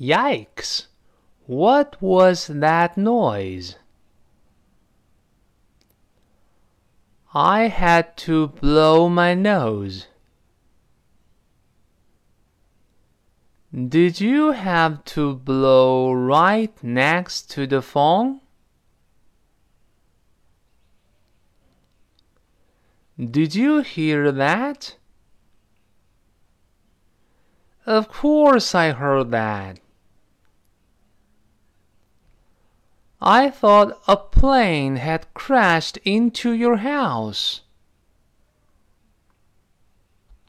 Yikes! What was that noise? I had to blow my nose. Did you have to blow right next to the phone? Did you hear that? Of course I heard that. I thought a plane had crashed into your house.